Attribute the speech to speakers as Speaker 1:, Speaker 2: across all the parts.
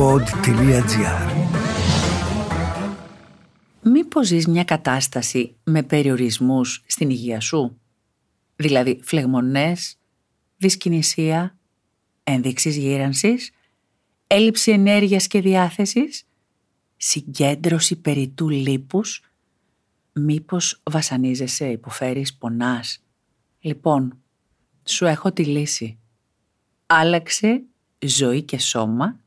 Speaker 1: pod.gr
Speaker 2: Μήπως ζεις μια κατάσταση με περιορισμούς στην υγεία σου; Δηλαδή φλεγμονές, δυσκινησία, ένδειξεις γύρανσης, έλλειψη ενέργειας και διάθεσης, συγκέντρωση περιτού λίπους, μήπως βασανίζεσαι, υποφέρεις, πονάς; Λοιπόν, σου έχω τη λύση. Άλλαξε ζωή και σώμα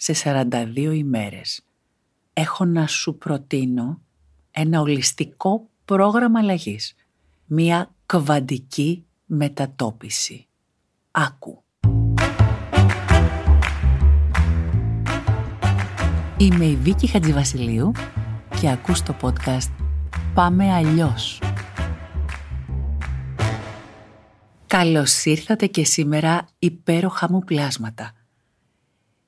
Speaker 2: σε 42 ημέρες. Έχω να σου προτείνω ένα ολιστικό πρόγραμμα αλλαγής. Μία κβαντική μετατόπιση. Άκου. Είμαι η Βίκη Χατζηβασιλείου και ακούς το podcast «Πάμε αλλιώς». Καλώς ήρθατε και σήμερα υπέροχα μου πλάσματα.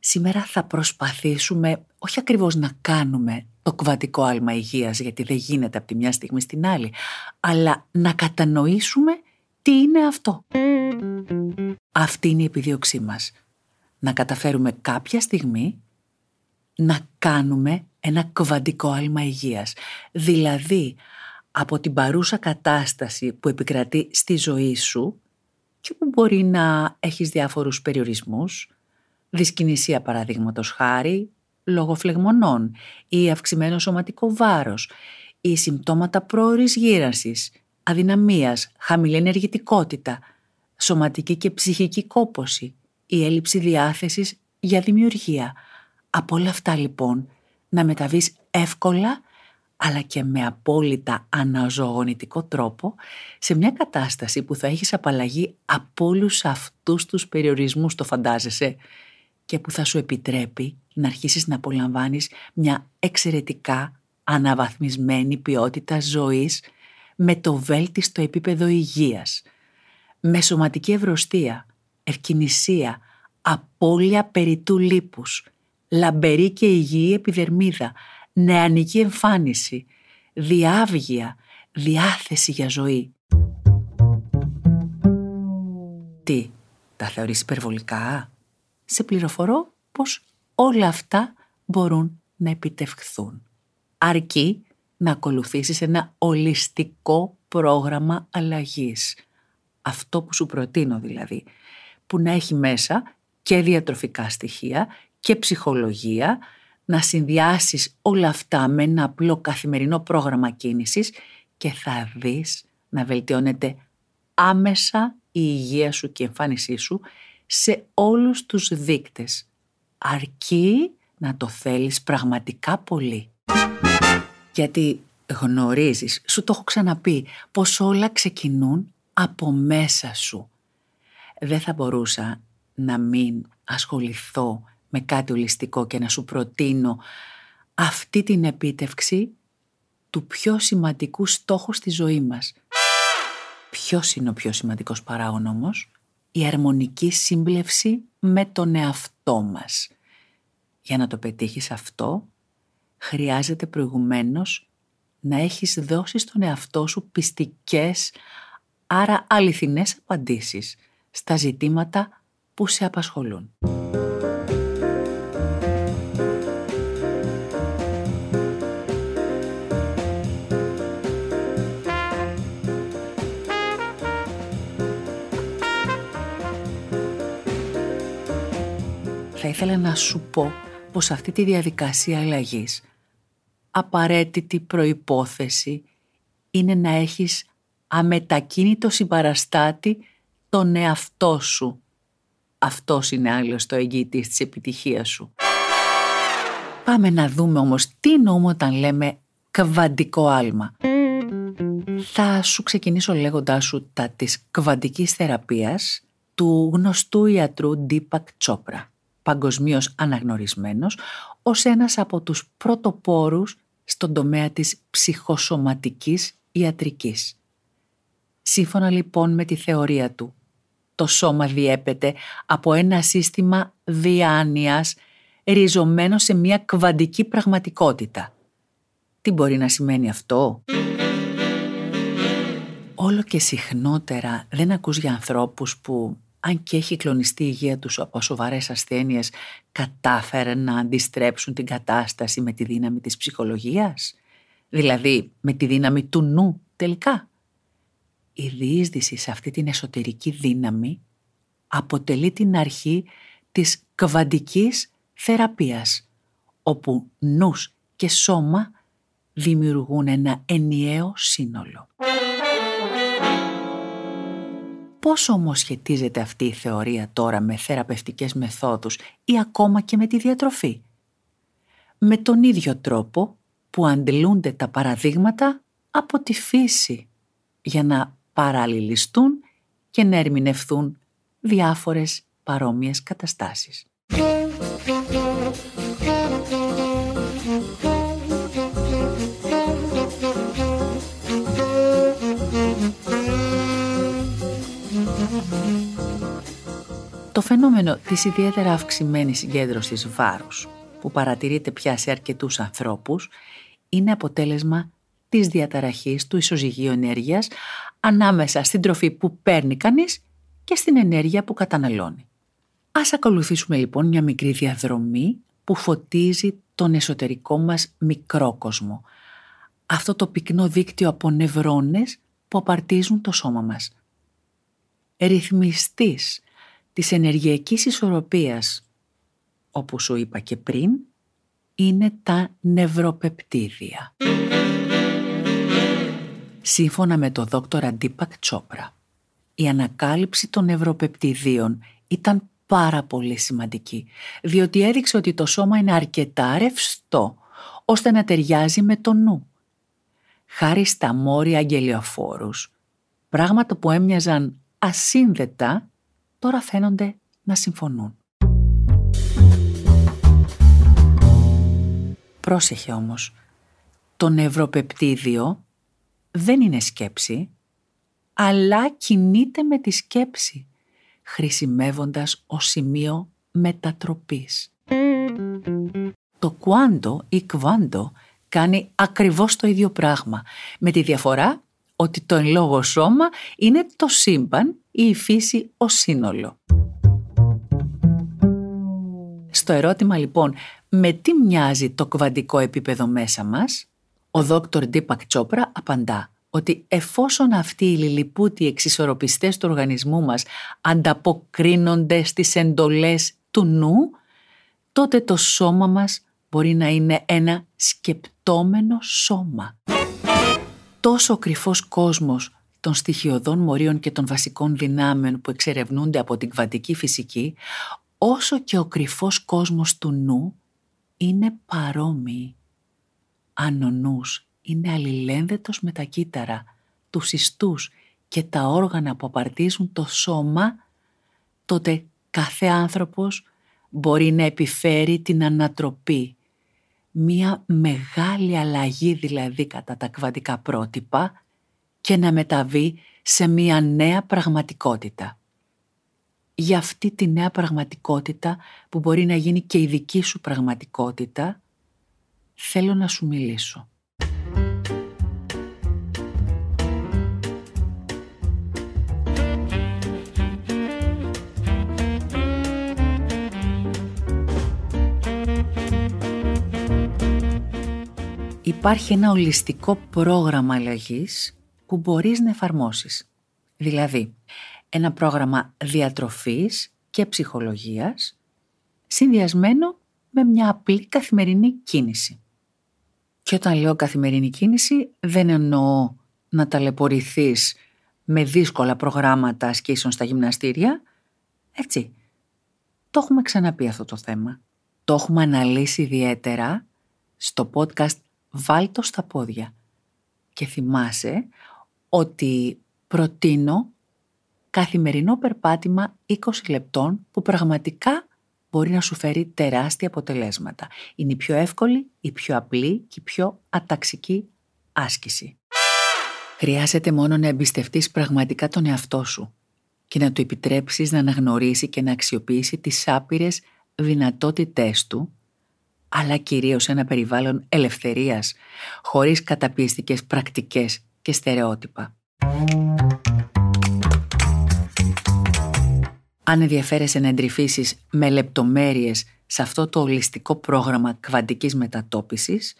Speaker 2: Σήμερα θα προσπαθήσουμε όχι ακριβώς να κάνουμε το κβατικό άλμα υγείας γιατί δεν γίνεται από τη μια στιγμή στην άλλη, αλλά να κατανοήσουμε τι είναι αυτό. Αυτή είναι η επιδίωξή μας. Να καταφέρουμε κάποια στιγμή να κάνουμε ένα κβαντικό άλμα υγείας. Δηλαδή, από την παρούσα κατάσταση που επικρατεί στη ζωή σου και που μπορεί να έχεις διάφορους περιορισμούς, δυσκινησία παραδείγματος χάρη, λόγω φλεγμονών ή αυξημένος σωματικό βάρος ή συμπτώματα πρόορης γύρανσης, αδυναμίας, χαμηλή ενεργητικότητα, σωματική και ψυχική κόπωση ή έλλειψη διάθεσης για δημιουργία. Από όλα αυτά λοιπόν να μεταβείς εύκολα αλλά και με απόλυτα αναζωογονητικό τρόπο σε μια κατάσταση που θα έχεις απαλλαγεί από όλους αυτούς τους περιορισμούς, το φαντάζεσαι, και που θα σου επιτρέπει να αρχίσεις να απολαμβάνεις μια εξαιρετικά αναβαθμισμένη ποιότητα ζωής με το βέλτιστο επίπεδο υγείας, με σωματική ευρωστία, ευκαινησία, απώλεια περιτού λίπους, λαμπερή και υγιή επιδερμίδα, νεανική εμφάνιση, διάβγεια, διάθεση για ζωή. Τι, τα θεωρείς υπερβολικά; Σε πληροφορώ πως όλα αυτά μπορούν να επιτευχθούν. Αρκεί να ακολουθήσεις ένα ολιστικό πρόγραμμα αλλαγής. Αυτό που σου προτείνω δηλαδή, που να έχει μέσα και διατροφικά στοιχεία και ψυχολογία, να συνδυάσεις όλα αυτά με ένα απλό καθημερινό πρόγραμμα κίνησης και θα δεις να βελτιώνεται άμεσα η υγεία σου και η εμφάνισή σου σε όλους τους δείκτες. Αρκεί να το θέλεις πραγματικά πολύ. Γιατί γνωρίζεις, σου το έχω ξαναπεί, πως όλα ξεκινούν από μέσα σου. Δεν θα μπορούσα να μην ασχοληθώ με κάτι ολιστικό και να σου προτείνω αυτή την επίτευξη του πιο σημαντικού στόχου στη ζωή μας. Ποιος είναι ο πιο σημαντικός παράγων όμως; Η αρμονική σύμπλευση με τον εαυτό μας. Για να το πετύχεις αυτό, χρειάζεται προηγουμένως να έχεις δώσει στον εαυτό σου πιστικές, άρα αληθινές απαντήσεις στα ζητήματα που σε απασχολούν. Ήθελα να σου πω πως αυτή τη διαδικασία αλλαγής απαραίτητη προϋπόθεση είναι να έχεις αμετακίνητο συμπαραστάτη τον εαυτό σου. Αυτός είναι άλλος το εγγύητης της επιτυχίας σου. Πάμε να δούμε όμως τι εννοούμε όταν λέμε κβαντικό άλμα. Θα σου ξεκινήσω λέγοντάς σου τα της κβαντικής θεραπείας του γνωστού ιατρού Deepak Chopra παγκοσμίως αναγνωρισμένος ως ένας από τους πρωτοπόρους στον τομέα της ψυχοσωματικής ιατρικής. Σύμφωνα λοιπόν με τη θεωρία του, το σώμα διέπεται από ένα σύστημα διάνοιας ριζωμένος σε μια κβαντική πραγματικότητα. Τι μπορεί να σημαίνει αυτό; Όλο και συχνότερα δεν ακούς για ανθρώπους που αν και έχει κλονιστεί η υγεία τους από σοβαρές ασθένειες, κατάφεραν να αντιστρέψουν την κατάσταση με τη δύναμη της ψυχολογίας; Δηλαδή με τη δύναμη του νου τελικά; Η διείσδυση σε αυτή την εσωτερική δύναμη αποτελεί την αρχή της κβαντικής θεραπείας, όπου νους και σώμα δημιουργούν ένα ενιαίο σύνολο. Πώς όμως σχετίζεται αυτή η θεωρία τώρα με θεραπευτικές μεθόδους ή ακόμα και με τη διατροφή; Με τον ίδιο τρόπο που αντιλούνται τα παραδείγματα από τη φύση για να παραλληλιστούν και να ερμηνευθούν διάφορες παρόμοιες καταστάσεις. Το φαινόμενο της ιδιαίτερα αυξημένης συγκέντρωσης βάρους που παρατηρείται πια σε αρκετούς ανθρώπους είναι αποτέλεσμα της διαταραχής του ισοζυγίου ενέργειας ανάμεσα στην τροφή που παίρνει κανείς και στην ενέργεια που καταναλώνει. Ας ακολουθήσουμε λοιπόν μια μικρή διαδρομή που φωτίζει τον εσωτερικό μας μικρό κόσμο. Αυτό το πυκνό δίκτυο από νευρώνες που απαρτίζουν το σώμα μας. Ρυθμιστής της ενεργειακής ισορροπίας, όπως σου είπα και πριν, είναι τα νευροπεπτίδια. Σύμφωνα με το δόκτωρα Ντίπακ Τσόπρα, η ανακάλυψη των νευροπεπτιδίων ήταν πάρα πολύ σημαντική, διότι έδειξε ότι το σώμα είναι αρκετά ρευστό, ώστε να ταιριάζει με το νου. Χάρη στα μόρια αγγελιοφόρους, πράγματα που έμοιαζαν ασύνδετα, τώρα φαίνονται να συμφωνούν. Πρόσεχε όμως, το νευροπεπτίδιο δεν είναι σκέψη, αλλά κινείται με τη σκέψη, χρησιμεύοντας ως σημείο μετατροπής. Το κουάντο ή κβάντο κάνει ακριβώς το ίδιο πράγμα, με τη διαφορά ότι το εν λόγω σώμα είναι το σύμπαν ή η φύση ως σύνολο. Στο ερώτημα λοιπόν με τι μοιάζει το κβαντικό επίπεδο μέσα μας, ο δόκτωρ Ντίπακ Τσόπρα απαντά ότι εφόσον αυτοί οι λιλιπούτοι εξισορροπιστές του οργανισμού μας ανταποκρίνονται στις εντολές του νου, τότε το σώμα μας μπορεί να είναι ένα σκεπτόμενο σώμα. Τόσο ο κρυφός κόσμος των στοιχειωδών μορίων και των βασικών δυνάμεων που εξερευνούνται από την κβαντική φυσική, όσο και ο κρυφός κόσμος του νου είναι παρόμοιοι. Αν ο νους είναι αλληλένδετος με τα κύτταρα, τους ιστούς και τα όργανα που απαρτίζουν το σώμα, τότε κάθε άνθρωπος μπορεί να επιφέρει την ανατροπή. Μία μεγάλη αλλαγή δηλαδή κατά τα κβαντικά πρότυπα και να μεταβεί σε μία νέα πραγματικότητα. Για αυτή τη νέα πραγματικότητα που μπορεί να γίνει και η δική σου πραγματικότητα, θέλω να σου μιλήσω. Υπάρχει ένα ολιστικό πρόγραμμα αλλαγής που μπορείς να εφαρμόσεις. Δηλαδή, ένα πρόγραμμα διατροφής και ψυχολογίας συνδυασμένο με μια απλή καθημερινή κίνηση. Και όταν λέω καθημερινή κίνηση δεν εννοώ να ταλαιπωρηθείς με δύσκολα προγράμματα ασκήσεων στα γυμναστήρια. Έτσι, το έχουμε ξαναπεί αυτό το θέμα. Το έχουμε αναλύσει ιδιαίτερα στο podcast «Βάλτο στα πόδια» και θυμάσαι ότι προτείνω καθημερινό περπάτημα 20 λεπτών που πραγματικά μπορεί να σου φέρει τεράστια αποτελέσματα. Είναι η πιο εύκολη, η πιο απλή και η πιο αταξική άσκηση. Χρειάζεται μόνο να εμπιστευτείς πραγματικά τον εαυτό σου και να του επιτρέψεις να αναγνωρίσει και να αξιοποιήσει τις άπειρες δυνατότητές του αλλά κυρίως ένα περιβάλλον ελευθερίας, χωρίς καταπιεστικές πρακτικές και στερεότυπα. Αν ενδιαφέρεσαι να εντρυφήσεις με λεπτομέρειες σε αυτό το ολιστικό πρόγραμμα κβαντικής μετατόπισης,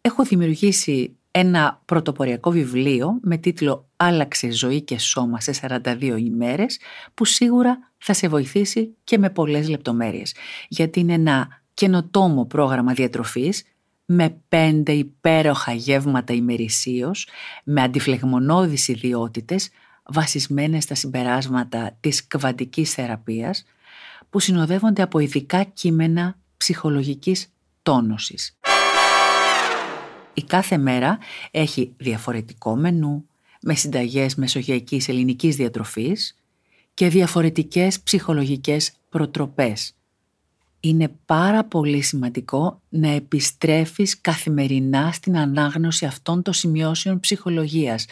Speaker 2: έχω δημιουργήσει ένα πρωτοποριακό βιβλίο με τίτλο «Άλλαξε ζωή και σώμα σε 42 ημέρες» που σίγουρα θα σε βοηθήσει και με πολλές λεπτομέρειες γιατί είναι ένα καινοτόμο πρόγραμμα διατροφής με πέντε υπέροχα γεύματα ημερησίως, με αντιφλεγμονώδεις ιδιότητες βασισμένες στα συμπεράσματα της κβαντικής θεραπείας που συνοδεύονται από ειδικά κείμενα ψυχολογικής τόνωσης. Η κάθε μέρα έχει διαφορετικό μενού με συνταγές μεσογειακής ελληνικής διατροφής και διαφορετικές ψυχολογικές προτροπές. Είναι πάρα πολύ σημαντικό να επιστρέφεις καθημερινά στην ανάγνωση αυτών των σημειώσεων ψυχολογίας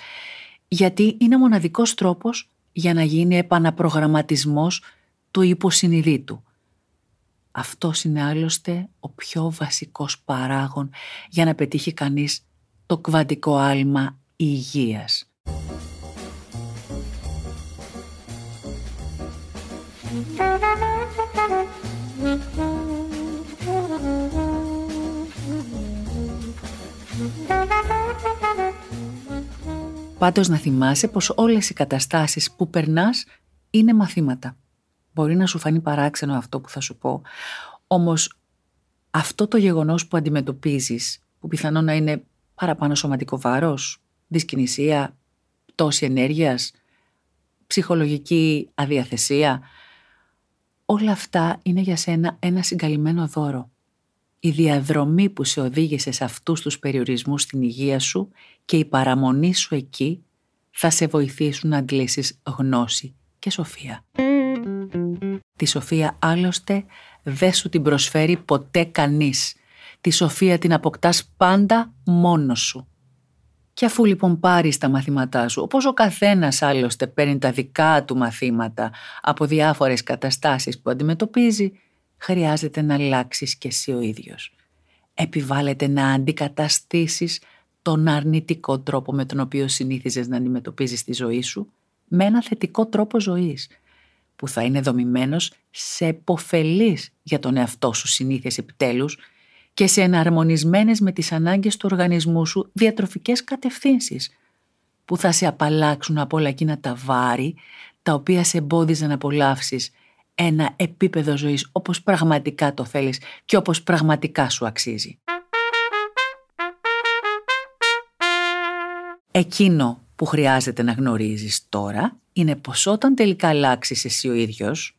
Speaker 2: γιατί είναι ο μοναδικός τρόπος για να γίνει επαναπρογραμματισμός του υποσυνειδήτου. Αυτός είναι άλλωστε ο πιο βασικός παράγων για να πετύχει κανείς το κβαντικό άλμα υγείας. Πάντως να θυμάσαι πως όλες οι καταστάσεις που περνάς είναι μαθήματα. Μπορεί να σου φανεί παράξενο αυτό που θα σου πω, όμως αυτό το γεγονός που αντιμετωπίζεις, που πιθανόν να είναι παραπάνω σωματικό βάρος, δυσκινησία, πτώση ενέργειας, ψυχολογική αδιαθεσία, όλα αυτά είναι για σένα ένα συγκαλυμμένο δώρο. Η διαδρομή που σε οδήγησε σε αυτούς τους περιορισμούς στην υγεία σου και η παραμονή σου εκεί θα σε βοηθήσουν να αντλήσεις γνώση και σοφία. Τη σοφία άλλωστε δεν σου την προσφέρει ποτέ κανείς. Τη σοφία την αποκτάς πάντα μόνος σου. Και αφού λοιπόν πάρεις τα μαθήματά σου, όπως ο καθένας άλλωστε παίρνει τα δικά του μαθήματα από διάφορες καταστάσεις που αντιμετωπίζει, χρειάζεται να αλλάξεις και εσύ ο ίδιος. Επιβάλλεται να αντικαταστήσεις τον αρνητικό τρόπο με τον οποίο συνήθιζες να αντιμετωπίζεις τη ζωή σου με ένα θετικό τρόπο ζωής που θα είναι δομημένος σε εποφελής για τον εαυτό σου συνήθειες επιτέλους και σε εναρμονισμένες με τις ανάγκες του οργανισμού σου διατροφικές κατευθύνσεις που θα σε απαλλάξουν από όλα εκείνα τα βάρη τα οποία σε εμπόδιζαν να απολαύσεις ένα επίπεδο ζωής όπως πραγματικά το θέλεις και όπως πραγματικά σου αξίζει. Εκείνο που χρειάζεται να γνωρίζεις τώρα είναι πως όταν τελικά αλλάξεις εσύ ο ίδιος,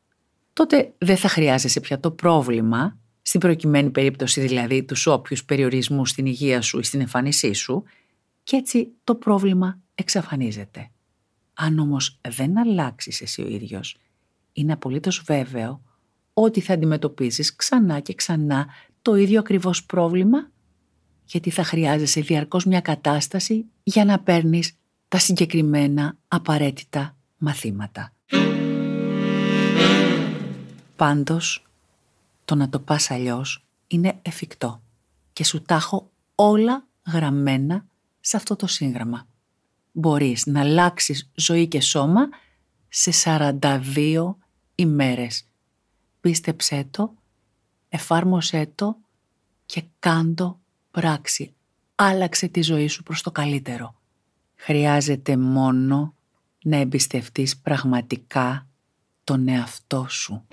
Speaker 2: τότε δεν θα χρειάζεσαι πια το πρόβλημα, στην προκειμένη περίπτωση δηλαδή τους όποιους περιορισμούς στην υγεία σου ή στην εμφάνισή σου, και έτσι το πρόβλημα εξαφανίζεται. Αν όμως δεν αλλάξεις εσύ ο ίδιος, είναι απολύτως βέβαιο ότι θα αντιμετωπίζεις ξανά και ξανά το ίδιο ακριβώς πρόβλημα γιατί θα χρειάζεσαι διαρκώς μια κατάσταση για να παίρνεις τα συγκεκριμένα απαραίτητα μαθήματα. Πάντως, το να το πας αλλιώς είναι εφικτό και σου τα έχω όλα γραμμένα σε αυτό το σύγγραμμα. Μπορείς να αλλάξεις ζωή και σώμα σε 42 ημέρες. Πίστεψέ το, εφάρμοσέ το και κάντο πράξη. Άλλαξε τη ζωή σου προς το καλύτερο. Χρειάζεται μόνο να εμπιστευτείς πραγματικά τον εαυτό σου.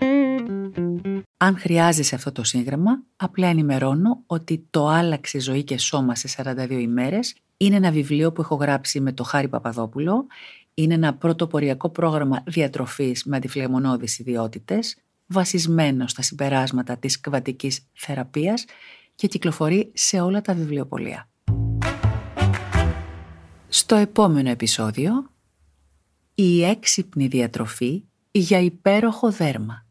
Speaker 2: Αν χρειάζεσαι αυτό το σύγγραμμα, απλά ενημερώνω ότι το «Άλλαξε ζωή και σώμα σε 42 ημέρες» είναι ένα βιβλίο που έχω γράψει με το Χάρη Παπαδόπουλο. Είναι ένα πρωτοποριακό πρόγραμμα διατροφής με αντιφλεγμονώδεις ιδιότητες, βασισμένο στα συμπεράσματα της κβατικής θεραπείας και κυκλοφορεί σε όλα τα βιβλιοπολία. Στο επόμενο επεισόδιο, η έξυπνη διατροφή για υπέροχο δέρμα.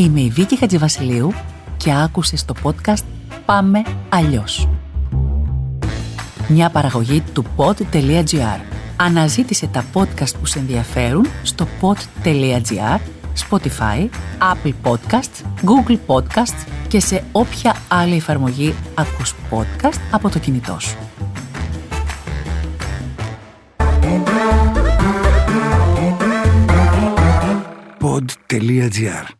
Speaker 2: Είμαι η Βίκη Χατζηβασιλείου και άκουσες το podcast «Πάμε αλλιώς. Μια παραγωγή του pod.gr. Αναζήτησε τα podcast που σε ενδιαφέρουν στο pod.gr, Spotify, Apple Podcasts, Google Podcasts και σε όποια άλλη εφαρμογή ακούς podcast από το κινητό σου.
Speaker 1: Pod.gr